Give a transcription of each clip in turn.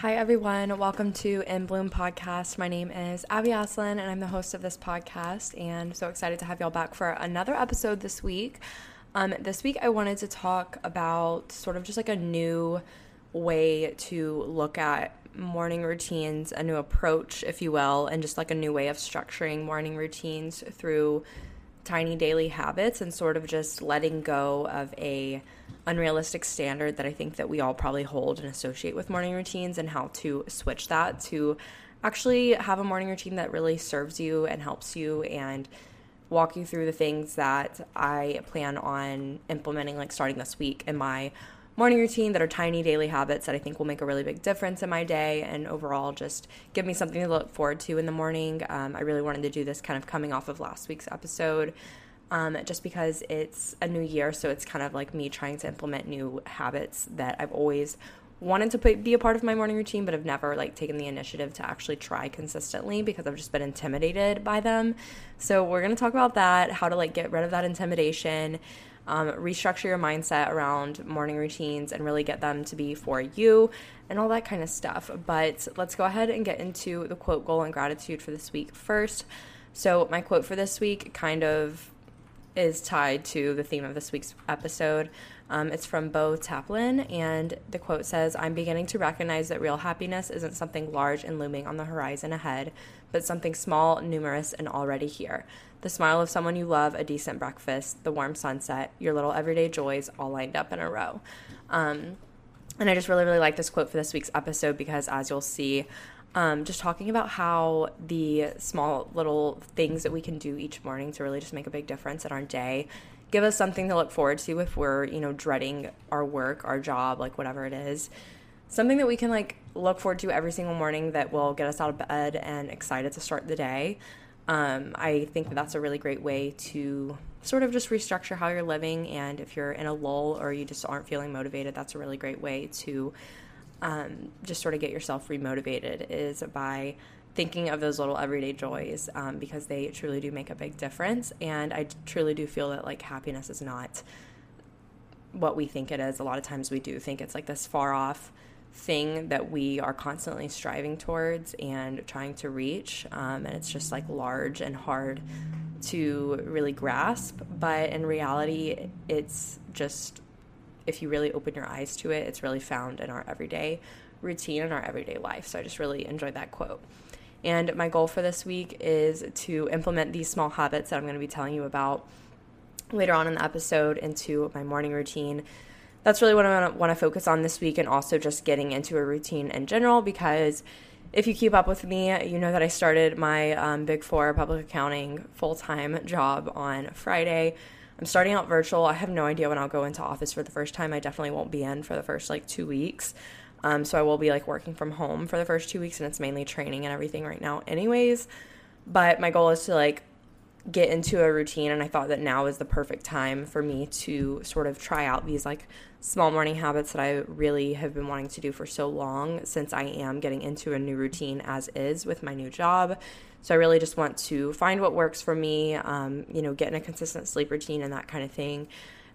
Hi, everyone. Welcome to In Bloom Podcast. My name is Abby Aslin, and I'm the host of this podcast. And so excited to have y'all back for another episode this week. Um, this week, I wanted to talk about sort of just like a new way to look at morning routines, a new approach, if you will, and just like a new way of structuring morning routines through tiny daily habits and sort of just letting go of a unrealistic standard that I think that we all probably hold and associate with morning routines and how to switch that to actually have a morning routine that really serves you and helps you and walk you through the things that I plan on implementing like starting this week in my morning routine that are tiny daily habits that I think will make a really big difference in my day and overall just give me something to look forward to in the morning. Um, I really wanted to do this kind of coming off of last week's episode. Um, just because it's a new year, so it's kind of like me trying to implement new habits that I've always wanted to put, be a part of my morning routine, but I've never like taken the initiative to actually try consistently because I've just been intimidated by them. So we're gonna talk about that, how to like get rid of that intimidation, um, restructure your mindset around morning routines and really get them to be for you and all that kind of stuff. But let's go ahead and get into the quote, goal, and gratitude for this week first. So, my quote for this week kind of is tied to the theme of this week's episode. Um, it's from Beau Taplin, and the quote says, I'm beginning to recognize that real happiness isn't something large and looming on the horizon ahead, but something small, numerous, and already here the smile of someone you love, a decent breakfast, the warm sunset, your little everyday joys all lined up in a row. Um, and I just really, really like this quote for this week's episode because, as you'll see, um, just talking about how the small little things that we can do each morning to really just make a big difference in our day give us something to look forward to if we're, you know, dreading our work, our job, like whatever it is. Something that we can like look forward to every single morning that will get us out of bed and excited to start the day um, I think that that's a really great way to sort of just restructure how you're living. And if you're in a lull or you just aren't feeling motivated, that's a really great way to um, just sort of get yourself remotivated is by thinking of those little everyday joys um, because they truly do make a big difference. And I truly do feel that like happiness is not what we think it is. A lot of times we do think it's like this far off thing that we are constantly striving towards and trying to reach. Um, and it's just like large and hard to really grasp. But in reality, it's just, if you really open your eyes to it, it's really found in our everyday routine and our everyday life. So I just really enjoyed that quote. And my goal for this week is to implement these small habits that I'm going to be telling you about later on in the episode into my morning routine that's really what I want to focus on this week and also just getting into a routine in general because if you keep up with me, you know that I started my um, Big Four public accounting full time job on Friday. I'm starting out virtual. I have no idea when I'll go into office for the first time. I definitely won't be in for the first like two weeks. Um, so I will be like working from home for the first two weeks, and it's mainly training and everything right now, anyways. But my goal is to like get into a routine, and I thought that now is the perfect time for me to sort of try out these like small morning habits that I really have been wanting to do for so long since I am getting into a new routine as is with my new job. So I really just want to find what works for me, um, you know, get in a consistent sleep routine and that kind of thing.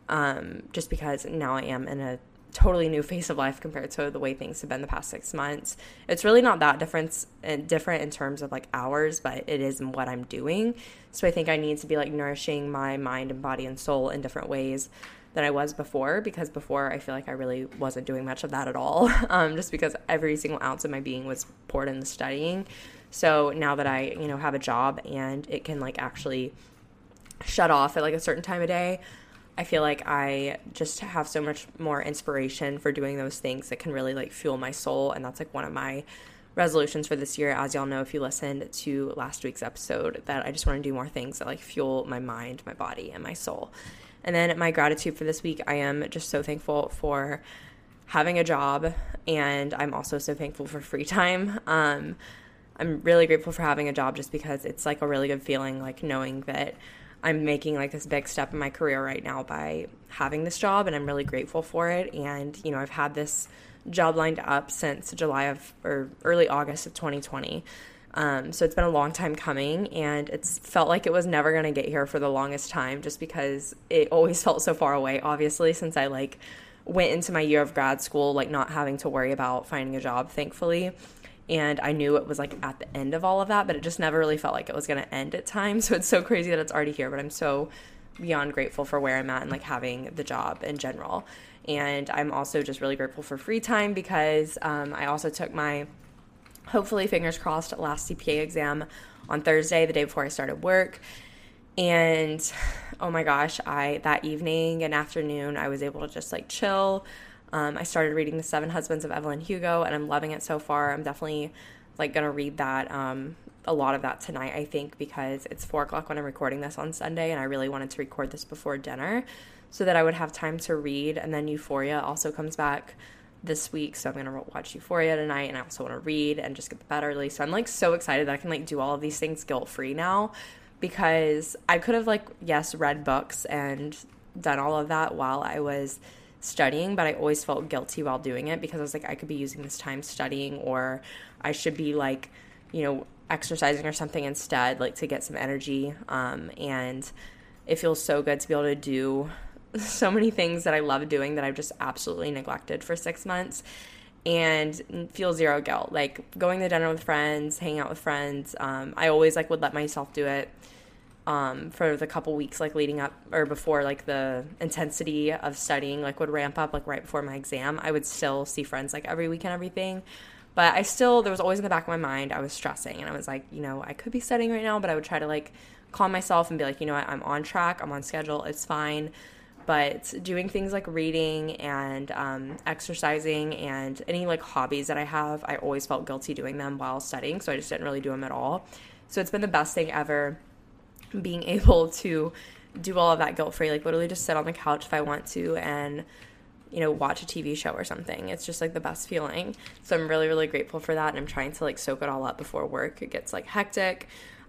Um, just because now I am in a totally new phase of life compared to the way things have been the past six months. It's really not that different and different in terms of like hours, but it is what I'm doing. So I think I need to be like nourishing my mind and body and soul in different ways than I was before because before I feel like I really wasn't doing much of that at all, um, just because every single ounce of my being was poured into studying. So now that I, you know, have a job and it can like actually shut off at like a certain time of day, I feel like I just have so much more inspiration for doing those things that can really like fuel my soul. And that's like one of my resolutions for this year. As y'all know, if you listened to last week's episode, that I just want to do more things that like fuel my mind, my body, and my soul. And then my gratitude for this week, I am just so thankful for having a job, and I'm also so thankful for free time. Um, I'm really grateful for having a job just because it's like a really good feeling, like knowing that I'm making like this big step in my career right now by having this job, and I'm really grateful for it. And, you know, I've had this job lined up since July of or early August of 2020. Um, so it's been a long time coming, and it's felt like it was never going to get here for the longest time just because it always felt so far away, obviously, since I like went into my year of grad school, like not having to worry about finding a job, thankfully. And I knew it was like at the end of all of that, but it just never really felt like it was going to end at times. So it's so crazy that it's already here, but I'm so beyond grateful for where I'm at and like having the job in general. And I'm also just really grateful for free time because um, I also took my hopefully, fingers crossed, last CPA exam on Thursday, the day before I started work. And oh my gosh, I that evening and afternoon, I was able to just like chill. Um, I started reading The Seven Husbands of Evelyn Hugo, and I'm loving it so far. I'm definitely like gonna read that um, a lot of that tonight, I think, because it's four o'clock when I'm recording this on Sunday, and I really wanted to record this before dinner so that I would have time to read. And then Euphoria also comes back this week, so I'm gonna watch Euphoria tonight, and I also want to read and just get to bed early. So I'm like so excited that I can like do all of these things guilt free now, because I could have like yes read books and done all of that while I was studying, but I always felt guilty while doing it because I was like I could be using this time studying, or I should be like you know exercising or something instead, like to get some energy. Um, and it feels so good to be able to do so many things that I love doing that I've just absolutely neglected for six months and feel zero guilt. Like going to dinner with friends, hanging out with friends. Um, I always like would let myself do it um, for the couple weeks like leading up or before like the intensity of studying like would ramp up like right before my exam. I would still see friends like every week and everything. But I still there was always in the back of my mind I was stressing and I was like, you know, I could be studying right now, but I would try to like calm myself and be like, you know what, I'm on track, I'm on schedule, it's fine but doing things like reading and um, exercising and any like hobbies that I have, I always felt guilty doing them while studying, so I just didn't really do them at all. So it's been the best thing ever being able to do all of that guilt free, like literally just sit on the couch if I want to and you know watch a TV show or something. It's just like the best feeling. So I'm really really grateful for that, and I'm trying to like soak it all up before work. It gets like hectic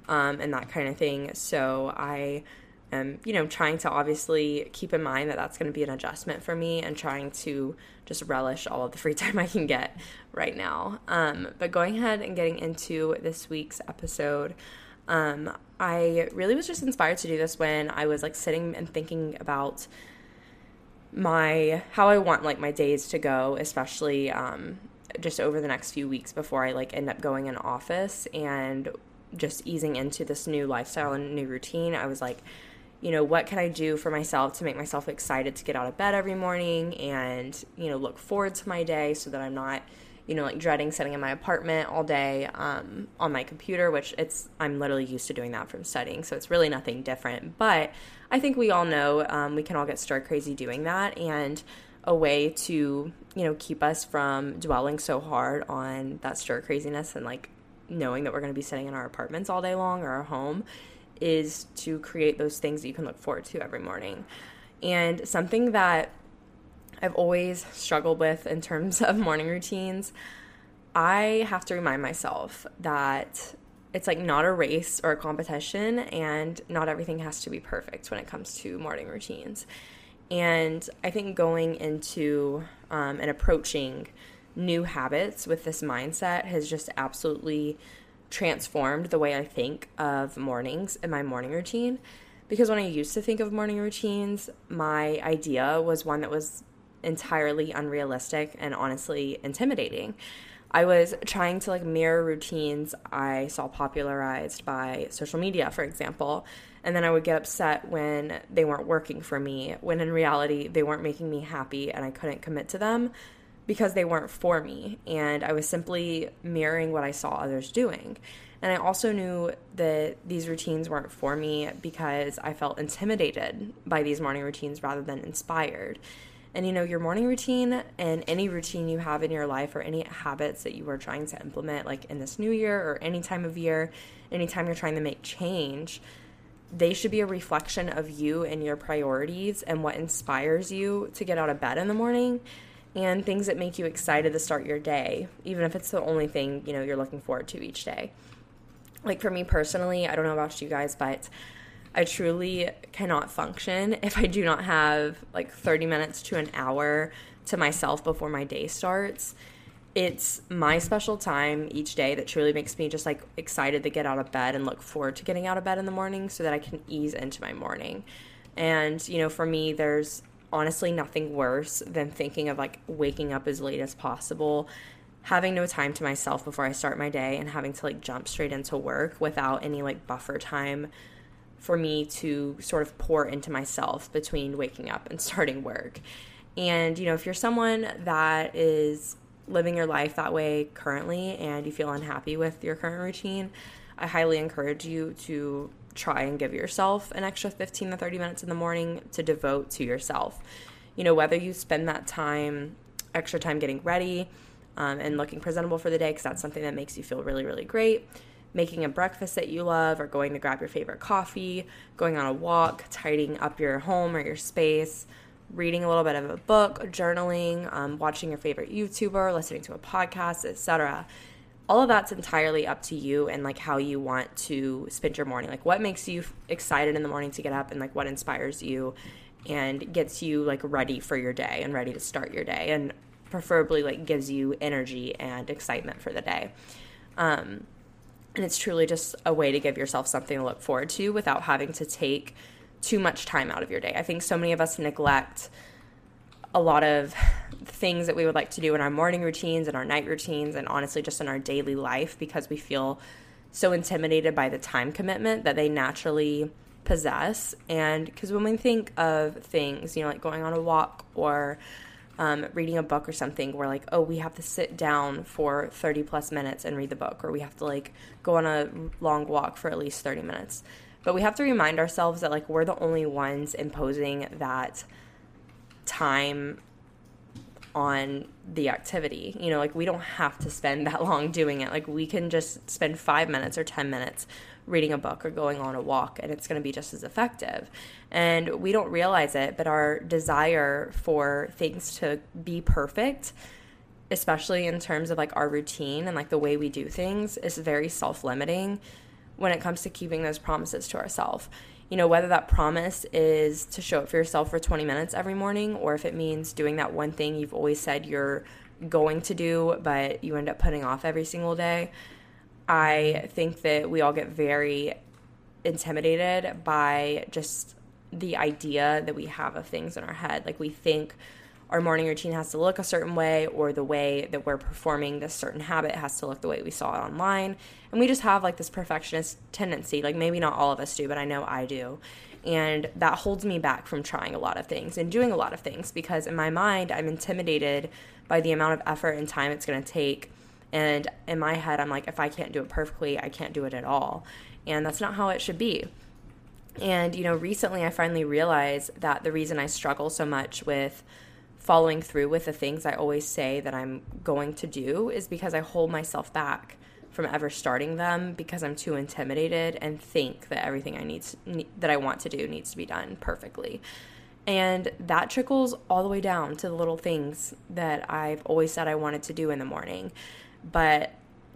um, and that kind of thing. So I am, you know, trying to obviously keep in mind that that's going to be an adjustment for me and trying to just relish all of the free time I can get right now. Um, but going ahead and getting into this week's episode, um, I really was just inspired to do this when I was like sitting and thinking about my how I want like my days to go, especially um, just over the next few weeks before I like end up going in office and just easing into this new lifestyle and new routine. I was like, you know, what can I do for myself to make myself excited to get out of bed every morning and, you know, look forward to my day so that I'm not, you know, like dreading sitting in my apartment all day um, on my computer, which it's, I'm literally used to doing that from studying. So it's really nothing different. But I think we all know um, we can all get stir crazy doing that. And a way to, you know, keep us from dwelling so hard on that stir craziness and like knowing that we're going to be sitting in our apartments all day long or our home is to create those things that you can look forward to every morning. And something that I've always struggled with in terms of morning routines, I have to remind myself that it's like not a race or a competition, and not everything has to be perfect when it comes to morning routines. And I think going into um, and approaching new habits with this mindset has just absolutely transformed the way I think of mornings and my morning routine. Because when I used to think of morning routines, my idea was one that was entirely unrealistic and honestly intimidating. I was trying to like mirror routines I saw popularized by social media, for example, and then I would get upset when they weren't working for me, when in reality they weren't making me happy and I couldn't commit to them because they weren't for me and I was simply mirroring what I saw others doing. And I also knew that these routines weren't for me because I felt intimidated by these morning routines rather than inspired. And you know, your morning routine and any routine you have in your life or any habits that you are trying to implement, like in this new year or any time of year, anytime you're trying to make change, they should be a reflection of you and your priorities and what inspires you to get out of bed in the morning and things that make you excited to start your day, even if it's the only thing, you know, you're looking forward to each day. Like for me personally, I don't know about you guys, but I truly cannot function if I do not have like 30 minutes to an hour to myself before my day starts. It's my special time each day that truly makes me just like excited to get out of bed and look forward to getting out of bed in the morning so that I can ease into my morning. And, you know, for me, there's honestly nothing worse than thinking of like waking up as late as possible, having no time to myself before I start my day, and having to like jump straight into work without any like buffer time for me to sort of pour into myself between waking up and starting work. And, you know, if you're someone that is living your life that way currently and you feel unhappy with your current routine, I highly encourage you to try and give yourself an extra 15 to 30 minutes in the morning to devote to yourself. You know, whether you spend that time, extra time getting ready um, and looking presentable for the day, because that's something that makes you feel really, really great, making a breakfast that you love, or going to grab your favorite coffee, going on a walk, tidying up your home or your space. Reading a little bit of a book, journaling, um, watching your favorite YouTuber, listening to a podcast, etc all of that's entirely up to you and like how you want to spend your morning like what makes you excited in the morning to get up and like what inspires you and gets you like ready for your day and ready to start your day and preferably like gives you energy and excitement for the day um, and it's truly just a way to give yourself something to look forward to without having to take too much time out of your day. I think so many of us neglect a lot of things that we would like to do in our morning routines and our night routines and honestly just in our daily life because we feel so intimidated by the time commitment that they naturally possess. And because when we think of things you know like going on a walk or um, reading a book or something we're like oh we have to sit down for 30 plus minutes and read the book or we have to like go on a long walk for at least 30 minutes but we have to remind ourselves that like we're the only ones imposing that time on the activity. You know, like we don't have to spend that long doing it. Like we can just spend five minutes or 10 minutes reading a book or going on a walk, and it's going to be just as effective. And we don't realize it, but our desire for things to be perfect, especially in terms of like our routine and like the way we do things, is very self limiting when it comes to keeping those promises to ourselves you know, whether that promise is to show up for yourself for 20 minutes every morning or if it means doing that one thing you've always said you're going to do, but you end up putting off every single day. I think that we all get very intimidated by just the idea that we have of things in our head. Like we think our morning routine has to look a certain way or the way that we're performing this certain habit has to look the way we saw it online. And we just have like this perfectionist tendency. Like maybe not all of us do but i know i do. And that holds me back from trying a lot of things and doing a lot of things because in my mind i'm intimidated by the amount of effort and time it's going to take and in my head i'm like if i can't do it perfectly i can't do it at all. And that's not how it should be. And you know recently i finally realized that the reason i struggle so much with following through with the things I always say that I'm going to do is because I hold myself back from ever starting them because I'm too intimidated and think that everything I need to, that I want to do needs to be done perfectly. And that trickles all the way down to the little things that I've always said I wanted to do in the morning, but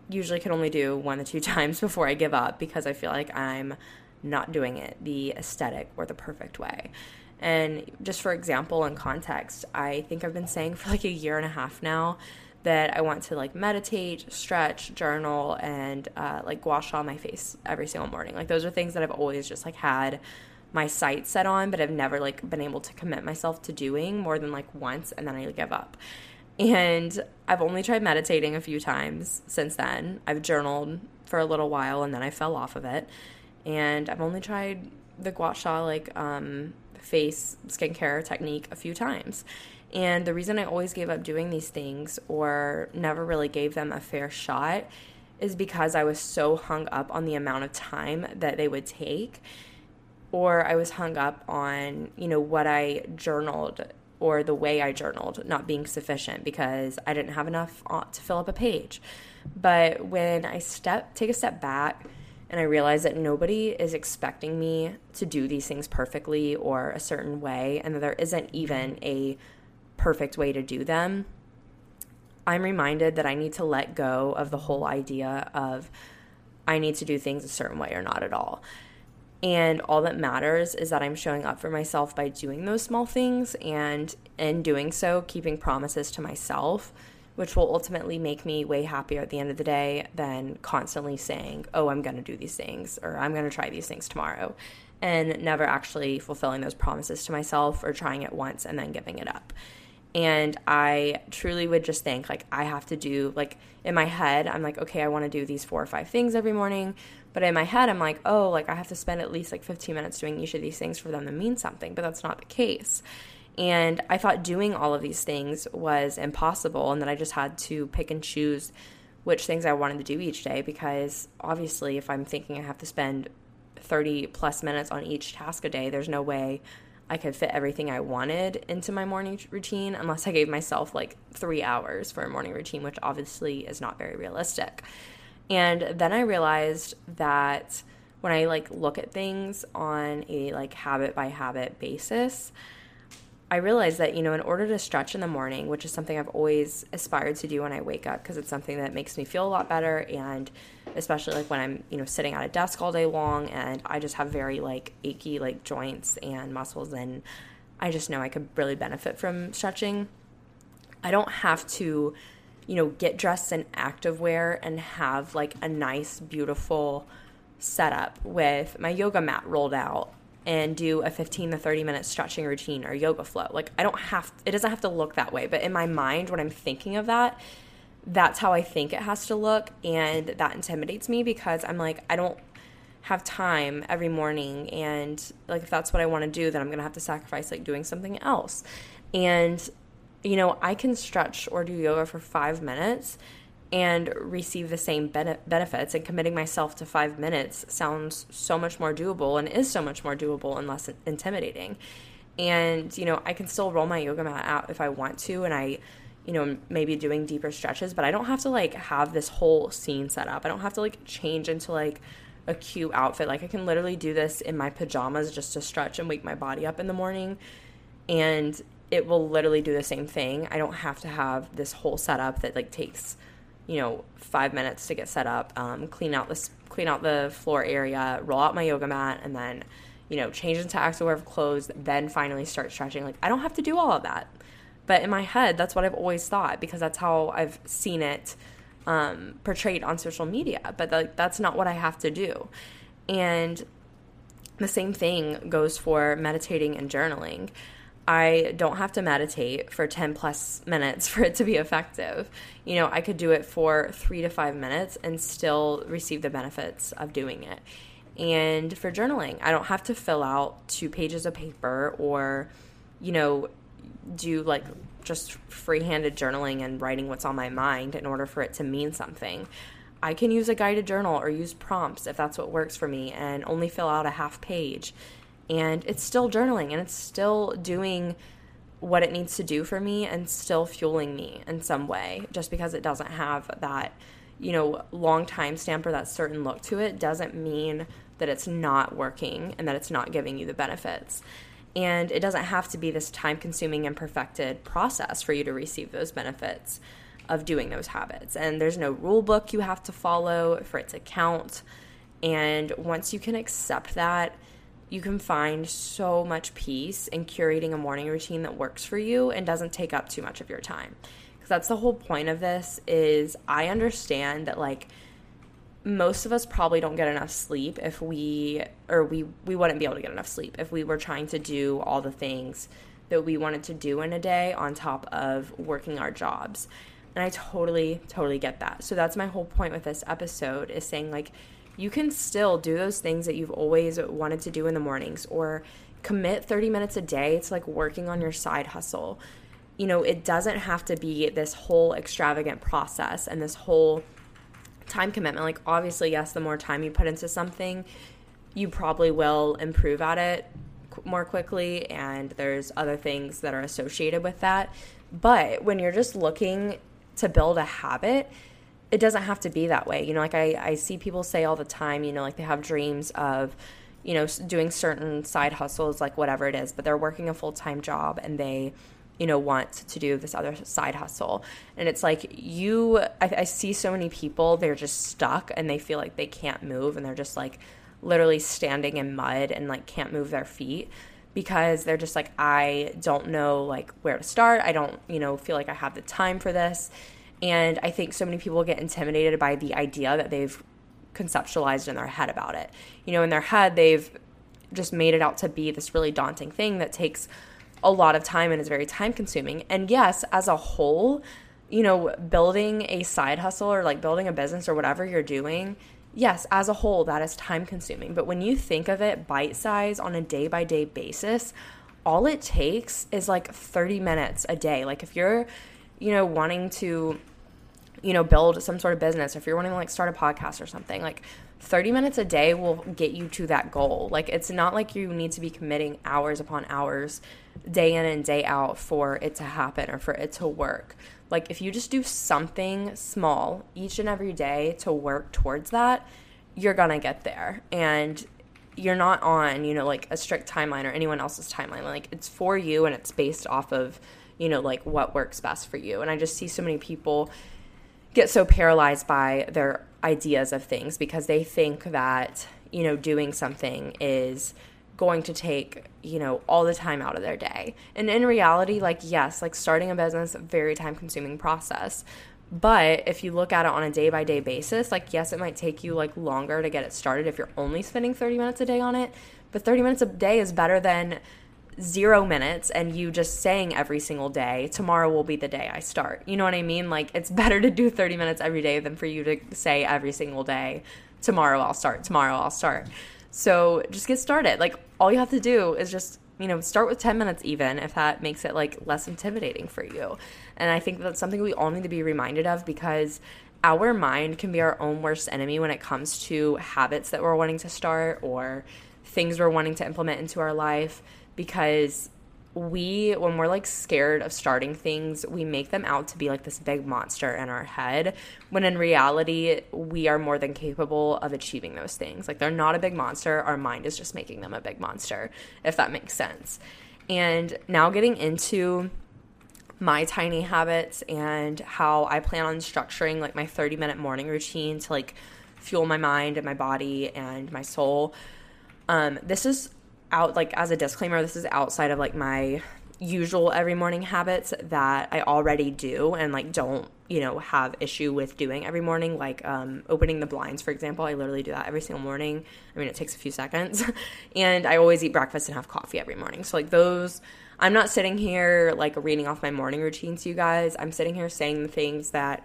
usually can only do one to two times before I give up because I feel like I'm not doing it the aesthetic or the perfect way. And just for example and context, I think I've been saying for like a year and a half now that I want to like meditate, stretch, journal, and uh, like gua sha my face every single morning. Like those are things that I've always just like had my sights set on, but I've never like been able to commit myself to doing more than like once, and then I give up. And I've only tried meditating a few times since then. I've journaled for a little while, and then I fell off of it. And I've only tried the gua sha like um, face skincare technique a few times. And the reason I always gave up doing these things or never really gave them a fair shot is because I was so hung up on the amount of time that they would take or I was hung up on, you know, what I journaled or the way I journaled not being sufficient because I didn't have enough to fill up a page. But when I step take a step back and I realize that nobody is expecting me to do these things perfectly or a certain way, and that there isn't even a perfect way to do them, I'm reminded that I need to let go of the whole idea of I need to do things a certain way or not at all. And all that matters is that I'm showing up for myself by doing those small things and in doing so, keeping promises to myself, which will ultimately make me way happier at the end of the day than constantly saying, oh, I'm going to do these things or I'm going to try these things tomorrow and never actually fulfilling those promises to myself or trying it once and then giving it up. And I truly would just think, like, I have to do, like, in my head, I'm like, okay, I want to do these four or five things every morning. But in my head, I'm like, oh, like, I have to spend at least like 15 minutes doing each of these things for them to mean something. But that's not the case. And I thought doing all of these things was impossible and that I just had to pick and choose which things I wanted to do each day because obviously, if I'm thinking I have to spend 30 plus minutes on each task a day, there's no way I could fit everything I wanted into my morning routine unless I gave myself like three hours for a morning routine, which obviously is not very realistic. And then I realized that when I like look at things on a like habit by habit basis, I realized that, you know, in order to stretch in the morning, which is something I've always aspired to do when I wake up because it's something that makes me feel a lot better and especially like when I'm, you know, sitting at a desk all day long and I just have very like achy like joints and muscles and I just know I could really benefit from stretching. I don't have to, you know, get dressed in activewear and have like a nice beautiful setup with my yoga mat rolled out and do a 15 to 30 minute stretching routine or yoga flow. Like I don't have it doesn't have to look that way, but in my mind when I'm thinking of that, that's how I think it has to look and that intimidates me because I'm like I don't have time every morning and like if that's what I want to do then I'm going to have to sacrifice like doing something else. And you know, I can stretch or do yoga for 5 minutes and receive the same bene- benefits and committing myself to five minutes sounds so much more doable and is so much more doable and less intimidating. And you know i can still roll my yoga mat out if i want to and i you know maybe doing deeper stretches but i don't have to like have this whole scene set up. I don't have to like change into like a cute outfit. Like i can literally do this in my pajamas just to stretch and wake my body up in the morning. And it will literally do the same thing i don't have to have this whole setup that like takes you know, five minutes to get set up, um, clean out the clean out the floor area, roll out my yoga mat, and then, you know, change into activewear clothes, then finally start stretching. Like I don't have to do all of that, but in my head, that's what I've always thought because that's how I've seen it um, portrayed on social media. But like that's not what I have to do, and the same thing goes for meditating and journaling. I don't have to meditate for 10 plus minutes for it to be effective. You know, I could do it for three to five minutes and still receive the benefits of doing it. And for journaling, I don't have to fill out two pages of paper or, you know, do like just free-handed journaling and writing what's on my mind in order for it to mean something. I can use a guided journal or use prompts if that's what works for me and only fill out a half page and it's still journaling and it's still doing what it needs to do for me and still fueling me in some way just because it doesn't have that you know long time stamp or that certain look to it doesn't mean that it's not working and that it's not giving you the benefits. And it doesn't have to be this time consuming and perfected process for you to receive those benefits of doing those habits. And there's no rule book you have to follow for it to count. And once you can accept that you can find so much peace in curating a morning routine that works for you and doesn't take up too much of your time. Because that's the whole point of this is i understand that like most of us probably don't get enough sleep if we or we we wouldn't be able to get enough sleep if we were trying to do all the things that we wanted to do in a day on top of working our jobs. And i totally totally get that. So that's my whole point with this episode is saying like you can still do those things that you've always wanted to do in the mornings or commit 30 minutes a day to like working on your side hustle. You know, it doesn't have to be this whole extravagant process and this whole time commitment. Like, obviously, yes, the more time you put into something, you probably will improve at it more quickly, and there's other things that are associated with that. But when you're just looking to build a habit, it doesn't have to be that way. You know, like I, I see people say all the time, you know, like they have dreams of, you know, doing certain side hustles, like whatever it is, but they're working a full time job and they you know, want to do this other side hustle. And it's like you, I, I, see so many people, they're just stuck and they feel like they can't move and they're just like literally standing in mud and like can't move their feet because they're just like, I don't know like where to start. I don't, you know, feel like I have the time for this. And I think so many people get intimidated by the idea that they've conceptualized in their head about it. You know, in their head, they've just made it out to be this really daunting thing that takes a lot of time and is very time consuming. And yes, as a whole, you know, building a side hustle or like building a business or whatever you're doing, yes, as a whole, that is time consuming. But when you think of it bite size on a day by day basis, all it takes is like 30 minutes a day. Like if you're, you know, wanting to, you know, build some sort of business, if you're wanting to like start a podcast or something, like 30 minutes a day will get you to that goal. Like it's not like you need to be committing hours upon hours day in and day out for it to happen or for it to work. Like if you just do something small each and every day to work towards that, you're going to get there. And you're not on, you know, like a strict timeline or anyone else's timeline. Like it's for you and it's based off of, you know, like what works best for you. And I just see so many people get so paralyzed by their ideas of things because they think that, you know, doing something is going to take, you know, all the time out of their day. And in reality, like, yes, like starting a business, very time consuming process. But if you look at it on a day by day basis, like, yes, it might take you like longer to get it started if you're only spending 30 minutes a day on it. But 30 minutes a day is better than zero minutes and you just saying every single day, tomorrow will be the day I start. You know what I mean? Like, it's better to do 30 minutes every day than for you to say every single day, tomorrow I'll start, tomorrow I'll start. So just get started. Like, all you have to do is just, you know, start with 10 minutes even if that makes it like less intimidating for you. And I think that's something we all need to be reminded of because our mind can be our own worst enemy when it comes to habits that we're wanting to start or things we're wanting to implement into our life because we when we're like scared of starting things we make them out to be like this big monster in our head when in reality we are more than capable of achieving those things. Like they're not a big monster. Our mind is just making them a big monster if that makes sense. And now getting into my tiny habits and how i plan on structuring like my 30 minute morning routine to like fuel my mind and my body and my soul um, this is out like as a disclaimer this is outside of like my usual every morning habits that I already do and like don't you know have issue with doing every morning. Like um, opening the blinds for example I literally do that every single morning. I mean it takes a few seconds. And I always eat breakfast and have coffee every morning. So like those I'm not sitting here like reading off my morning routine to you guys. I'm sitting here saying the things that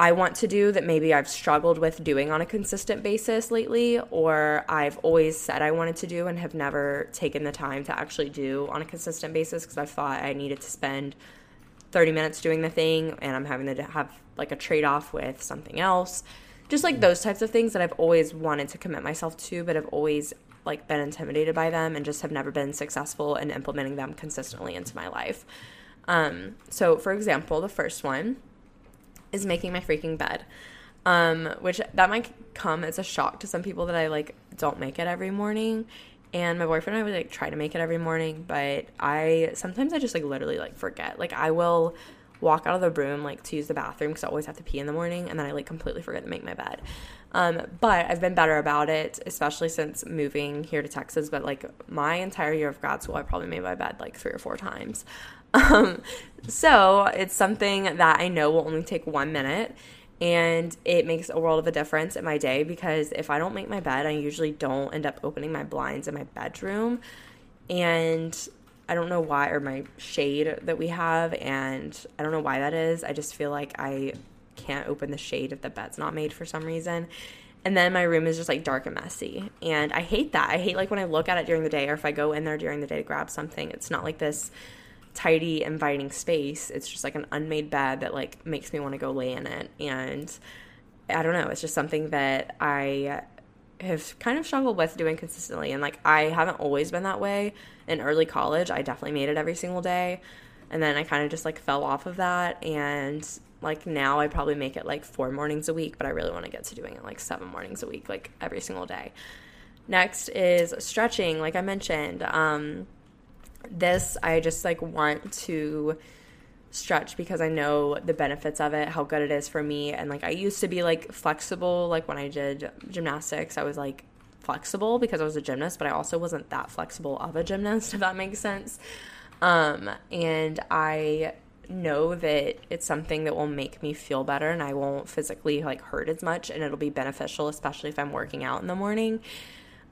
I want to do that maybe I've struggled with doing on a consistent basis lately, or I've always said I wanted to do and have never taken the time to actually do on a consistent basis because I thought I needed to spend 30 minutes doing the thing and I'm having to have like a trade off with something else. Just like those types of things that I've always wanted to commit myself to, but have always like been intimidated by them and just have never been successful in implementing them consistently into my life. Um, so, for example, the first one is making my freaking bed. Um, which that might come as a shock to some people that I like don't make it every morning. And my boyfriend and I would like try to make it every morning, but I sometimes I just like literally like forget. Like I will walk out of the room like to use the bathroom because I always have to pee in the morning, and then I like completely forget to make my bed. Um, but I've been better about it, especially since moving here to Texas. But like my entire year of grad school, I probably made my bed like three or four times. Um, so it's something that I know will only take one minute. And it makes a world of a difference in my day because if I don't make my bed, I usually don't end up opening my blinds in my bedroom. And I don't know why, or my shade that we have. And I don't know why that is. I just feel like I can't open the shade if the bed's not made for some reason. And then my room is just like dark and messy. And I hate that. I hate like when I look at it during the day or if I go in there during the day to grab something, it's not like this tidy, inviting space. It's just like an unmade bed that like makes me want to go lay in it. And I don't know, it's just something that I have kind of struggled with doing consistently. And like I haven't always been that way. In early college, I definitely made it every single day. And then I kind of just like fell off of that. And like now I probably make it like four mornings a week, but I really want to get to doing it like seven mornings a week, like every single day. Next is stretching, like I mentioned. Um, this I just like want to stretch because I know the benefits of it, how good it is for me. And like I used to be like flexible, like when I did gymnastics, I was like flexible because I was a gymnast, but I also wasn't that flexible of a gymnast, if that makes sense. Um, and I know that it's something that will make me feel better and I won't physically like hurt as much and it'll be beneficial, especially if I'm working out in the morning.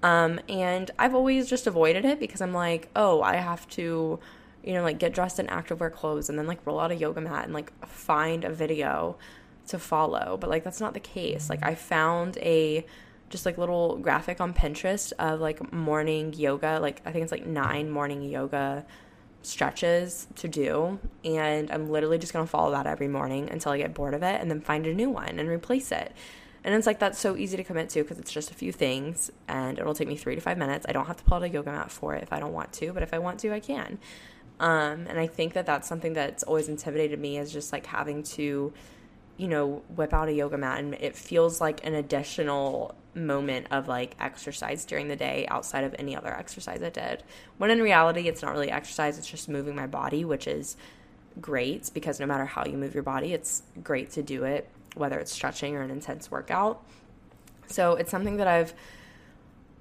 Um, and I've always just avoided it because I'm like, oh, I have to you know, like get dressed in activewear clothes and then like roll out a yoga mat and like find a video to follow. But like that's not the case. Like I found a just like little graphic on Pinterest of like morning yoga, like I think it's like nine morning yoga stretches to do and I'm literally just going to follow that every morning until I get bored of it and then find a new one and replace it. And it's like that's so easy to commit to because it's just a few things and it'll take me 3 to 5 minutes. I don't have to pull out a yoga mat for it if I don't want to, but if I want to, I can. Um, and I think that that's something that's always intimidated me is just like having to, you know, whip out a yoga mat and it feels like an additional moment of like exercise during the day outside of any other exercise I did. When in reality, it's not really exercise, it's just moving my body, which is great because no matter how you move your body, it's great to do it, whether it's stretching or an intense workout. So it's something that I've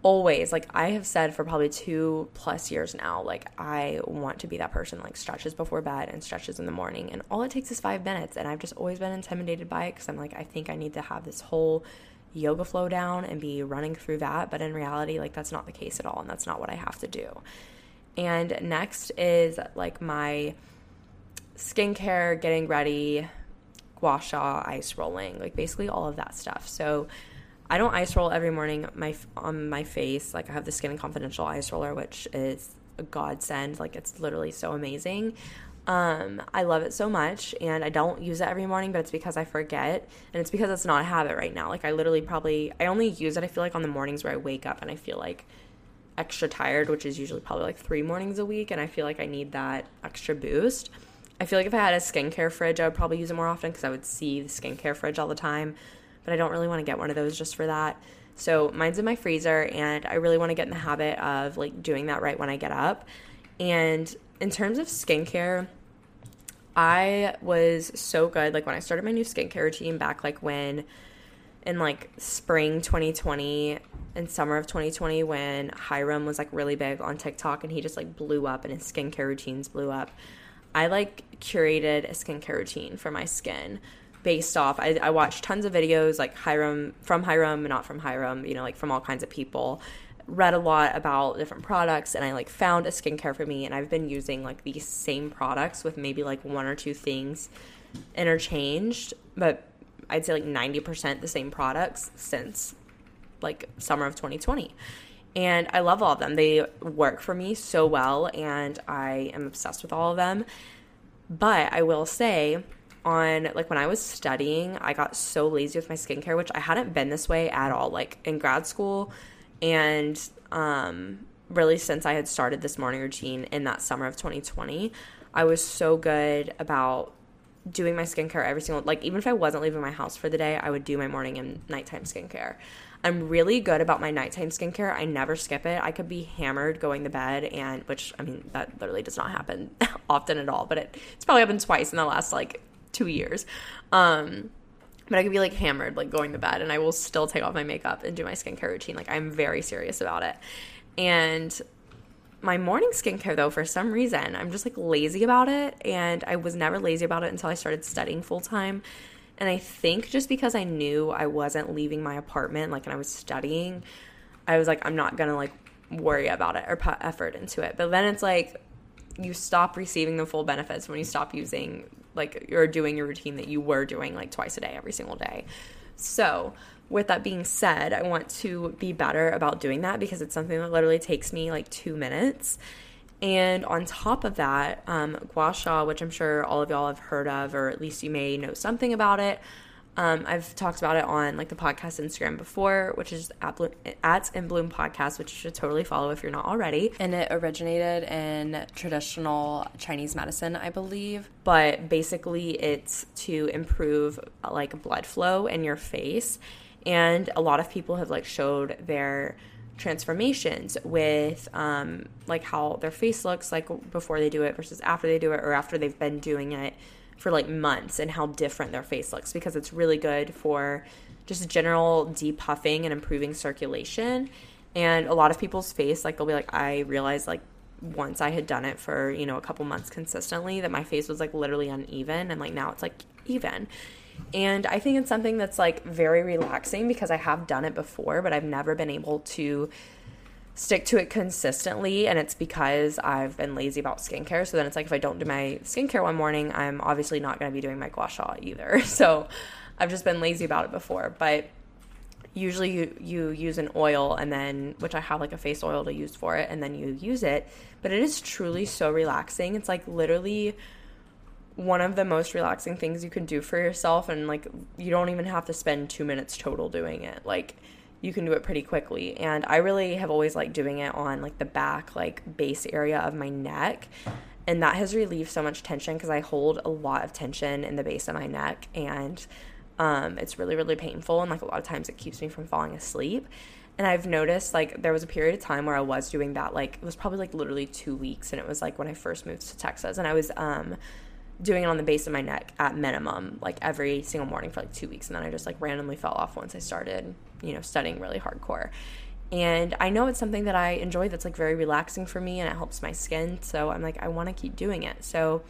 always like I have said for probably two plus years now, like I want to be that person like stretches before bed and stretches in the morning, and all it takes is five minutes. And I've just always been intimidated by it because I'm like I think I need to have this whole yoga flow down and be running through that, but in reality, like that's not the case at all, and that's not what I have to do. And next is like my skincare, getting ready, gua sha, ice rolling, like basically all of that stuff. So I don't ice roll every morning my on my face. Like I have the Skinny Confidential ice roller, which is a godsend. Like it's literally so amazing. Um, I love it so much, and I don't use it every morning, but it's because I forget, and it's because it's not a habit right now. Like I literally probably I only use it. I feel like on the mornings where I wake up and I feel like extra tired, which is usually probably like three mornings a week, and I feel like I need that extra boost. I feel like if I had a skincare fridge, I would probably use it more often because I would see the skincare fridge all the time but I don't really want to get one of those just for that. So mine's in my freezer, and I really want to get in the habit of like doing that right when I get up. And in terms of skincare, I was so good. Like when I started my new skincare routine back, like when in like spring 2020 and summer of 2020, when Hyram was like really big on TikTok and he just like blew up and his skincare routines blew up. I like curated a skincare routine for my skin based off I, I watched tons of videos like Hyram from Hyram not from Hyram, you know like from all kinds of people read a lot about different products and I like found a skincare for me and I've been using like these same products with maybe like one or two things interchanged but I'd say like 90% the same products since like summer of 2020 and I love all of them they work for me so well and I am obsessed with all of them but I will say on like when I was studying, I got so lazy with my skincare, which I hadn't been this way at all. Like in grad school and um really since I had started this morning routine in that summer of 2020, I was so good about doing my skincare every single like even if I wasn't leaving my house for the day, I would do my morning and nighttime skincare. I'm really good about my nighttime skincare. I never skip it. I could be hammered going to bed and which I mean that literally does not happen often at all, but it, it's probably happened twice in the last like two years. Um, but I could be like hammered, like going to bed, and I will still take off my makeup and do my skincare routine. Like I'm very serious about it. And my morning skincare, though, for some reason, I'm just like lazy about it. And I was never lazy about it until I started studying full time. And I think just because I knew I wasn't leaving my apartment, like, and I was studying, I was like, I'm not gonna like worry about it or put effort into it. But then it's like, you stop receiving the full benefits when you stop using like you're doing your routine that you were doing like twice a day every single day. So, with that being said, I want to be better about doing that because it's something that literally takes me like 2 minutes. And on top of that, um, gua sha, which I'm sure all of y'all have heard of, or at least you may know something about it, um, I've talked about it on like the podcast Instagram before, which is at, Bloom, at In Bloom Podcast, which you should totally follow if you're not already. And it originated in traditional Chinese medicine, I believe. But basically, it's to improve like blood flow in your face. And a lot of people have like showed their transformations with um, like how their face looks like before they do it versus after they do it or after they've been doing it for like months and how different their face looks because it's really good for just general depuffing and improving circulation. And a lot of people's face like they'll be like i realized like once i had done it for you know a couple months consistently that my face was like literally uneven and like now it's like even and I think it's something that's like very relaxing because I have done it before, but I've never been able to stick to it consistently. And it's because I've been lazy about skincare. So then it's like if I don't do my skincare one morning, I'm obviously not going to be doing my gua sha either. So I've just been lazy about it before. But usually you, you use an oil and then which i have like a face oil to use for it and then you use it but it is truly so relaxing it's like literally one of the most relaxing things you can do for yourself and like you don't even have to spend 2 minutes total doing it. Like you can do it pretty quickly. And I really have always liked doing it on like the back like base area of my neck. And that has relieved so much tension because I hold a lot of tension in the base of my neck. And um, it's really really painful. And like a lot of times it keeps me from falling asleep. And I've noticed like there was a period of time where I was doing that like it was probably like literally 2 weeks. And it was like when I first moved to Texas. And I was um doing it on the base of my neck at minimum, like every single morning for like two weeks. And then I just like randomly fell off once I started, you know, studying really hardcore. And I know it's something that I enjoy that's like very relaxing for me and it helps my skin. So I'm like, I want to keep doing it. So,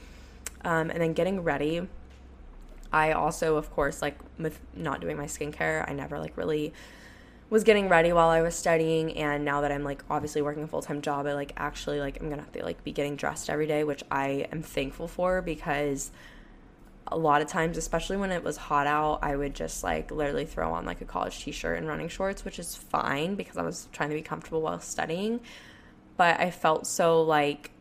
um, and then getting ready. I also, of course, like with not doing my skincare, I never like really was getting ready while I was studying and now that I'm like obviously working a full-time job I like actually like I'm going to have to like be getting dressed every day which I am thankful for because a lot of times especially when it was hot out I would just like literally throw on like a college t-shirt and running shorts which is fine because I was trying to be comfortable while studying but I felt so like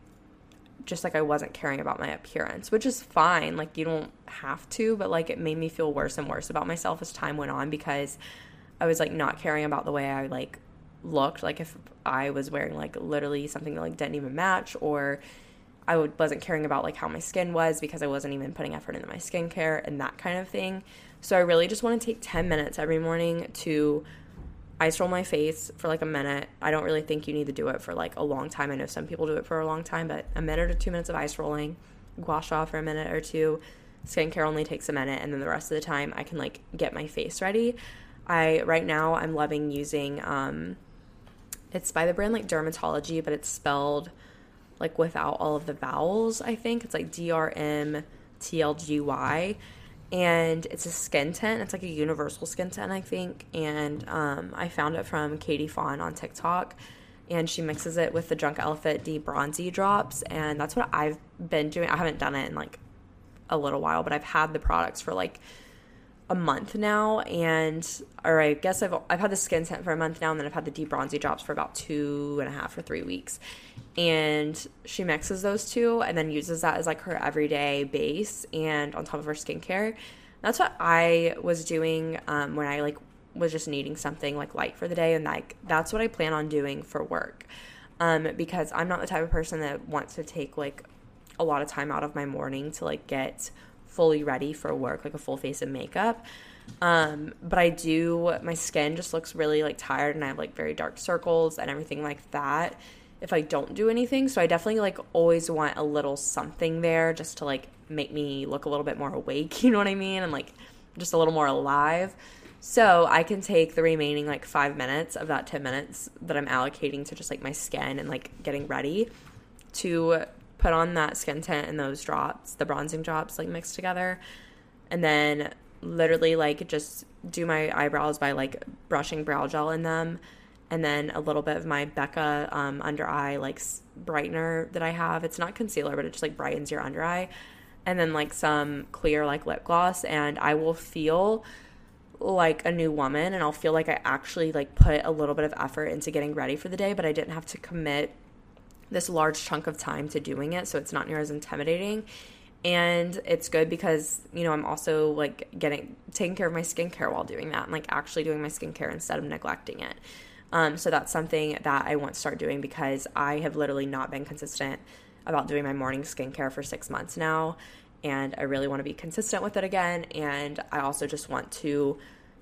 just like I wasn't caring about my appearance, which is fine. Like, you don't have to, but like it made me feel worse and worse about myself as time went on because I was like not caring about the way I like looked. Like if I was wearing like literally something that like didn't even match, or I wasn't caring about like how my skin was because I wasn't even putting effort into my skincare and that kind of thing. So I really just want to take 10 minutes every morning to ice roll my face for like a minute. I don't really think you need to do it for like a long time. I know some people do it for a long time, but a minute or two minutes of ice rolling, gua sha for a minute or two. Skincare only takes a minute, and then the rest of the time I can like get my face ready. I right now I'm loving using um it's by the brand like Dermatology, but it's spelled like without all of the vowels, I think. It's like D R M T L G Y. And it's a skin tint. It's like a universal skin tint, I think. And um, I found it from Katie Fang on TikTok. And she mixes it with the Drunk Elephant D-Bronzi drops. And that's what I've been doing. I haven't done it in like a little while, but I've had the products for like a month now and or I guess I've I've had the skin tint for a month now and then I've had the deep bronzy drops for about two and a half or three weeks. And she mixes those two and then uses that as like her everyday base and on top of her skincare. That's what I was doing um, when I like was just needing something like light for the day and like that's what I plan on doing for work. Um, because I'm not the type of person that wants to take like a lot of time out of my morning to like get fully ready for work, like a full face of makeup. Um, but I do, my skin just looks really like tired and I have like very dark circles and everything like that if I don't do anything. So I definitely like always want a little something there just to like make me look a little bit more awake, you know what I mean? And like just a little more alive. So I can take the remaining like five minutes of that 10 minutes that I'm allocating to just like my skin and like getting ready to put on that skin tint and those drops, the bronzing drops, like mixed together. And then literally like just do my eyebrows by like brushing brow gel in them. And then a little bit of my Becca um, under eye like brightener that I have. It's not concealer, but it just like brightens your under eye. And then like some clear like lip gloss. And I will feel like a new woman and I'll feel like I actually like put a little bit of effort into getting ready for the day, but I didn't have to commit this large chunk of time to doing it, so it's not near as intimidating. And it's good because, you know, I'm also like getting taking care of my skincare while doing that. I'm like actually doing my skincare instead of neglecting it. Um, so that's something that I want to start doing because I have literally not been consistent about doing my morning skincare for six months now. And I really want to be consistent with it again. And I also just want to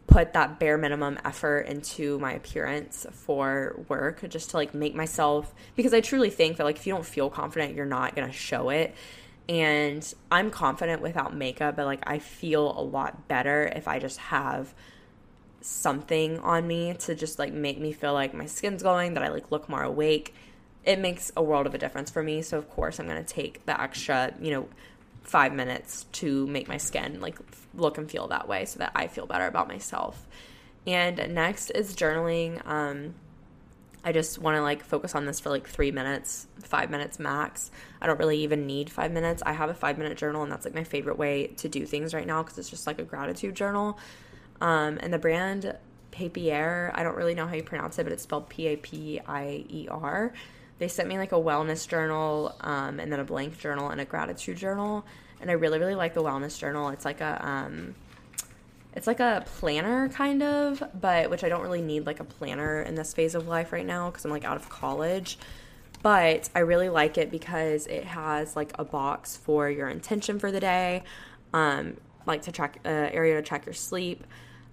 put that bare minimum effort into my appearance for work just to like make myself because I truly think that like if you don't feel confident, you're not going to show it. And I'm confident without makeup, but like I feel a lot better if I just have something on me to just like make me feel like my skin's glowing, that I like look more awake. It makes a world of a difference for me. So of course I'm going to take the extra, you know, 5 minutes to make my skin like look and feel that way so that I feel better about myself. And next is journaling. Um, I just want to like focus on this for like three minutes, five minutes max. I don't really even need five minutes. I have a five minute journal, and that's like my favorite way to do things right now because it's just like a gratitude journal. Um, and the brand Papier, I don't really know how you pronounce it, but it's spelled P A P I E R. They sent me like a wellness journal um, and then a blank journal and a gratitude journal and I really really like the wellness journal. It's like a um, it's like a planner kind of, but which I don't really need like a planner in this phase of life right now because I'm like out of college. But I really like it because it has like a box for your intention for the day, um, like to track uh, area to track your sleep,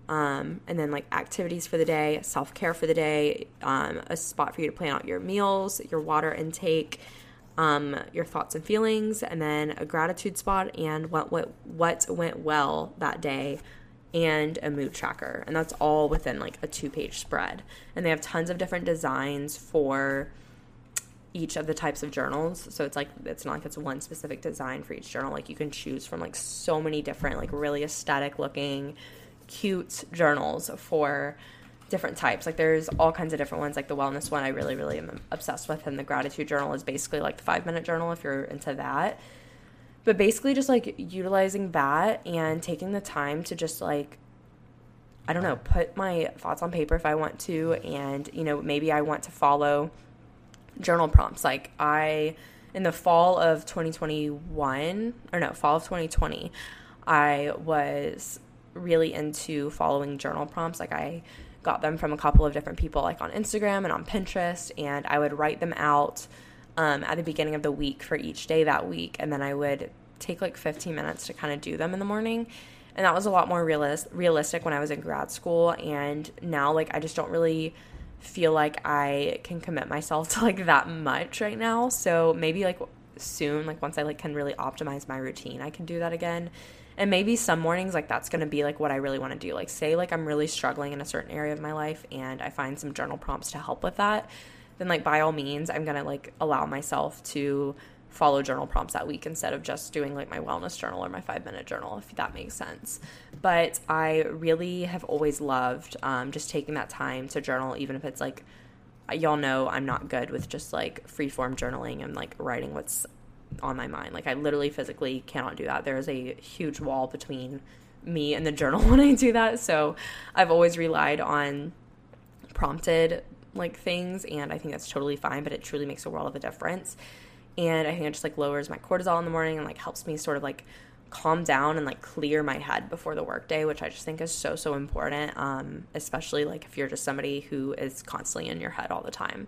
um, and then like activities for the day, self care for the day, um, a spot for you to plan out your meals, your water intake um, your thoughts and feelings, and then a gratitude spot and what, what what went well that day, and a mood tracker, and that's all within like a two page spread. And they have tons of different designs for each of the types of journals. So it's like it's not like it's one specific design for each journal. Like you can choose from like so many different like really aesthetic looking, cute journals for different types. Like there's all kinds of different ones. Like the wellness one, I really, really am obsessed with, and the gratitude journal is basically like the five minute journal if you're into that. But basically, just like utilizing that and taking the time to just like, I don't know, put my thoughts on paper if I want to, and you know, maybe I want to follow journal prompts. Like I, in the fall of 2021, or no, fall of 2020, I was really into following journal prompts. Like I got them from a couple of different people, like on Instagram and on Pinterest, and I would write them out um, at the beginning of the week for each day that week, and then I would take like 15 minutes to kind of do them in the morning. And that was a lot more realist, realistic when I was in grad school. And now, like, I just don't really feel like I can commit myself to like that much right now. So maybe like soon, like once I like can really optimize my routine, I can do that again and maybe some mornings like that's going to be like what i really want to do. Like say like i'm really struggling in a certain area of my life and i find some journal prompts to help with that then like by all means i'm going to like allow myself to follow journal prompts that week instead of just doing like my wellness journal or my five minute journal if that makes sense. But i really have always loved um, just taking that time to journal even if it's like y'all know i'm not good with just like free form journaling and like writing what's on my mind. Like I literally physically cannot do that. There is a huge wall between me and the journal when I do that. So I've always relied on prompted like things and I think that's totally fine, but it truly makes a world of a difference. And I think it just like lowers my cortisol in the morning and like helps me sort of like calm down and like clear my head before the workday, which I just think is so so important. Um, especially like if you're just somebody who is constantly in your head all the time.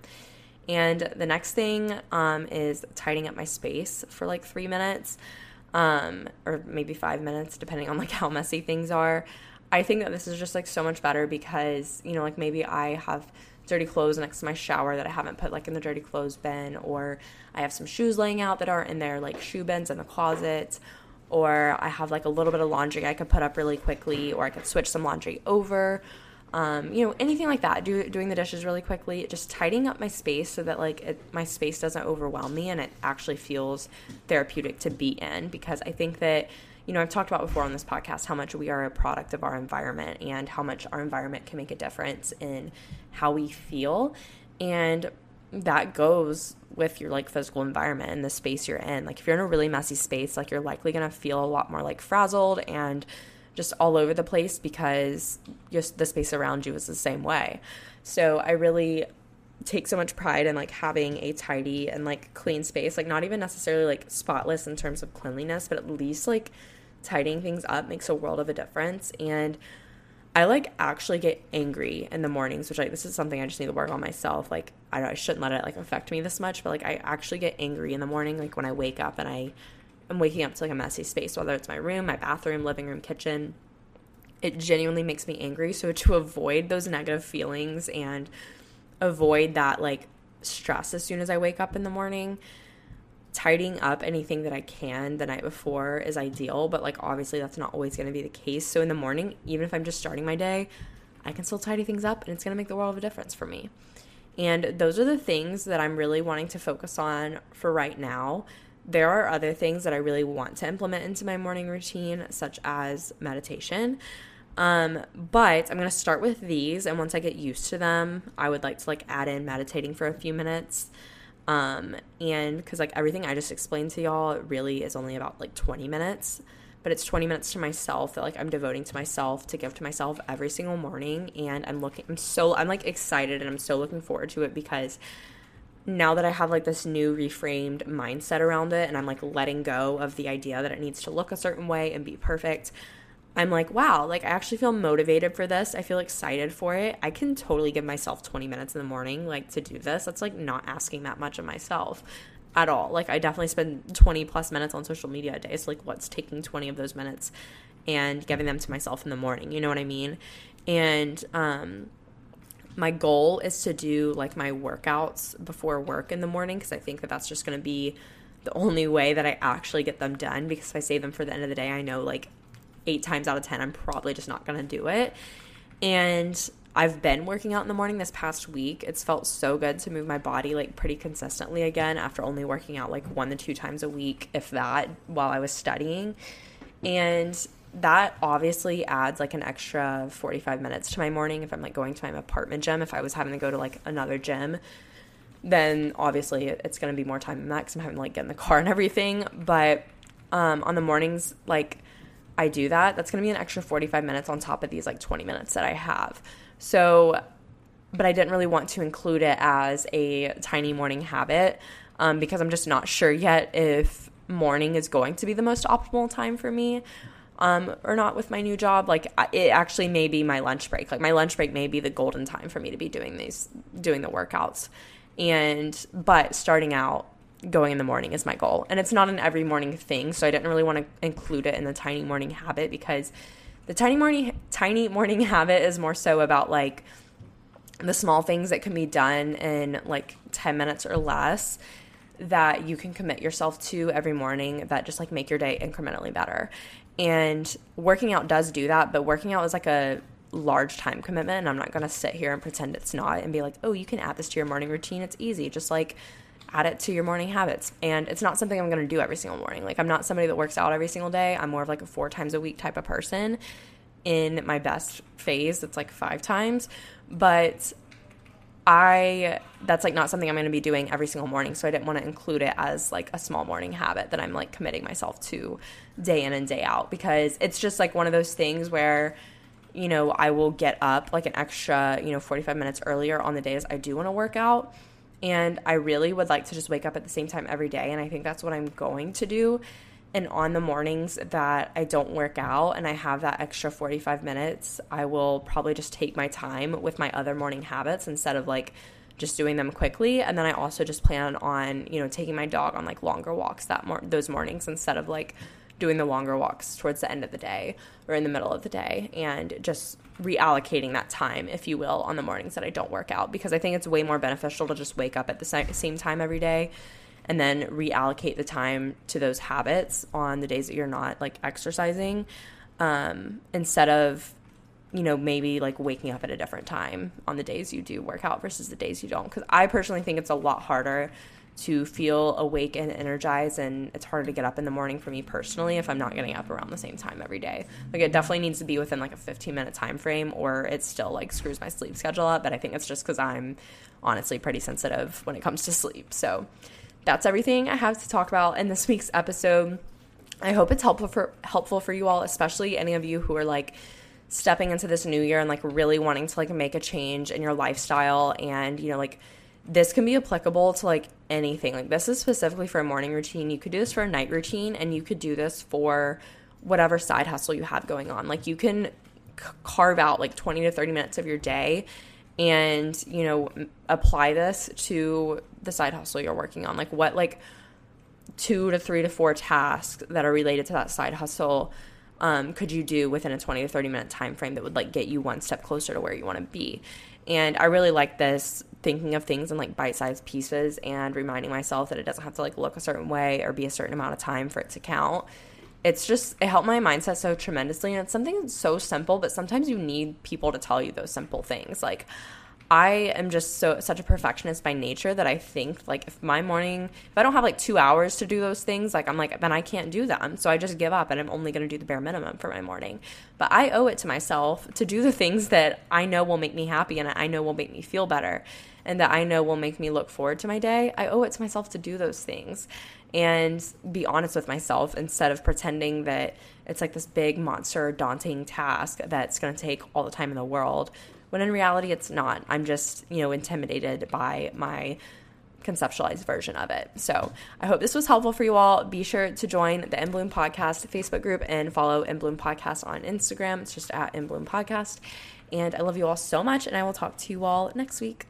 And the next thing um, is tidying up my space for like three minutes, um, or maybe five minutes, depending on like how messy things are. I think that this is just like so much better because you know, like maybe I have dirty clothes next to my shower that I haven't put like in the dirty clothes bin, or I have some shoes laying out that aren't in there, like shoe bins in the closet, or I have like a little bit of laundry I could put up really quickly, or I could switch some laundry over, um, you know, anything like that. Do, doing the dishes really quickly, just tidying up my space so that like it, my space doesn't overwhelm me and it actually feels therapeutic to be in. Because I think that you know I've talked about before on this podcast how much we are a product of our environment and how much our environment can make a difference in how we feel, and that goes with your like physical environment and the space you're in. Like if you're in a really messy space, like you're likely gonna feel a lot more like frazzled and just all over the place because just the space around you is the same way. So I really take so much pride in like having a tidy and like clean space, like not even necessarily like spotless in terms of cleanliness, but at least like tidying things up makes a world of a difference. And I like actually get angry in the mornings, which like this is something I just need to work on myself. Like I, I shouldn't let it like affect me this much, but like I actually get angry in the morning, like when I wake up and I I'm waking up to like a messy space, whether it's my room, my bathroom, living room, kitchen. it genuinely makes me angry. So to avoid those negative feelings and avoid that like stress as soon as I wake up in the morning, tidying up anything that I can the night before is ideal, but like obviously that's not always going to be the case. So in the morning, even if I'm just starting my day, I can still tidy things up and it's going to make the world of a difference for me. And those are the things that I'm really wanting to focus on for right now. There are other things that I really want to implement into my morning routine, such as meditation. Um, but I'm going to start with these. And once I get used to them, I would like to like add in meditating for a few minutes. Um, and because like everything I just explained to y'all really is only about like 20 minutes, but it's 20 minutes to myself that like I'm devoting to myself to give to myself every single morning. And I'm looking, I'm so, I'm like excited and I'm so looking forward to it because now that I have like this new reframed mindset around it and I'm like letting go of the idea that it needs to look a certain way and be perfect. I'm like, wow, like I actually feel motivated for this. I feel excited for it. I can totally give myself 20 minutes in the morning like to do this. That's like not asking that much of myself at all. Like I definitely spend 20 plus minutes on social media a day. So like what's taking 20 of those minutes and giving them to myself in the morning, you know what I mean? And um my goal is to do like my workouts before work in the morning because I think that that's just going to be the only way that I actually get them done because if I save them for the end of the day, I know like eight times out of 10, I'm probably just not going to do it. And I've been working out in the morning this past week. It's felt so good to move my body like pretty consistently again after only working out like one to two times a week, if that, while I was studying. And that obviously adds like an extra 45 minutes to my morning if I'm like going to my apartment gym. If I was having to go to like another gym, then obviously it's going to be more time than that because I'm having to like get in the car and everything. But um, on the mornings, like I do that, that's going to be an extra 45 minutes on top of these like 20 minutes that I have. So, but I didn't really want to include it as a tiny morning habit um, because I'm just not sure yet if morning is going to be the most optimal time for me um, or not with my new job. Like it actually may be my lunch break. Like my lunch break may be the golden time for me to be doing these, doing the workouts. And, but starting out, going in the morning is my goal. And it's not an every morning thing, so I didn't really want to include it in the tiny morning habit because the tiny morning tiny morning habit is more so about like the small things that can be done in like 10 minutes or less that you can commit yourself to every morning that just like make your day incrementally better. And working out does do that, but working out is like a large time commitment and I'm not going to sit here and pretend it's not and be like, "Oh, you can add this to your morning routine. It's easy." Just like add it to your morning habits. And it's not something I'm going to do every single morning. Like, I'm not somebody that works out every single day. I'm more of like a four times a week type of person. In my best phase, it's like five times. But I, that's like not something I'm going to be doing every single morning. So I didn't want to include it as like a small morning habit that I'm like committing myself to day in and day out because it's just like one of those things where you know, I will get up like an extra, you know, 45 minutes earlier on the days I do want to work out and I really would like to just wake up at the same time every day. And I think that's what I'm going to do. And on the mornings that I don't work out and I have that extra 45 minutes, I will probably just take my time with my other morning habits instead of like just doing them quickly. And then I also just plan on, you know, taking my dog on like longer walks that mor- those mornings instead of like doing the longer walks towards the end of the day or in the middle of the day and just reallocating that time, if you will, on the mornings that I don't work out because I think it's way more beneficial to just wake up at the same time every day and then reallocate the time to those habits on the days that you're not like exercising um, instead of you know maybe like waking up at a different time on the days you do work out versus the days you don't. Because i personally think it's a lot harder to feel awake and energized and it's harder to get up in the morning for me personally if i'm not getting up around the same time every day. Like it definitely needs to be within like a 15 minute time frame or it still like screws my sleep schedule up but i think it's just because i'm honestly pretty sensitive when it comes to sleep. So that's everything i have to talk about in this week's episode i hope it's helpful for helpful for you all especially any of you who are like stepping into this new year and like really wanting to like make a change in your lifestyle and you know like this can be applicable to like anything. Like this is specifically for a morning routine. You could do this for a night routine and you could do this for whatever side hustle you have going on. Like you can c- carve out like 20 to 30 minutes of your day and, you know, apply this to the side hustle you're working on. Like what like 2 to 3 to 4 tasks that are related to that side hustle um, could you do within a 20 to 30 minute time frame that would like get you one step closer to where you want to be and i really like this thinking of things in like bite-sized pieces and reminding myself that it doesn't have to like look a certain way or be a certain amount of time for it to count it's just it helped my mindset so tremendously and it's something so simple but sometimes you need people to tell you those simple things. Like I am just so such a perfectionist by nature that I think like if my morning if I don't have like 2 hours to do those things like I'm like then I can't do them. So I just give up and I'm only going to do the bare minimum for my morning. But I owe it to myself to do the things that I know will make me happy and I know will make me feel better and that I know will make me look forward to my day. I owe it to myself to do those things and be honest with myself instead of pretending that it's like this big monster daunting task that's going to take all the time in the world when in reality it's not. I'm just, you know, intimidated by my conceptualized version of it. So I hope this was helpful for you all. Be sure to join the In Bloom Podcast Facebook group and follow In Bloom Podcast on Instagram. It's just at In Bloom Podcast. And I love you all so much, and I will talk to you all next week.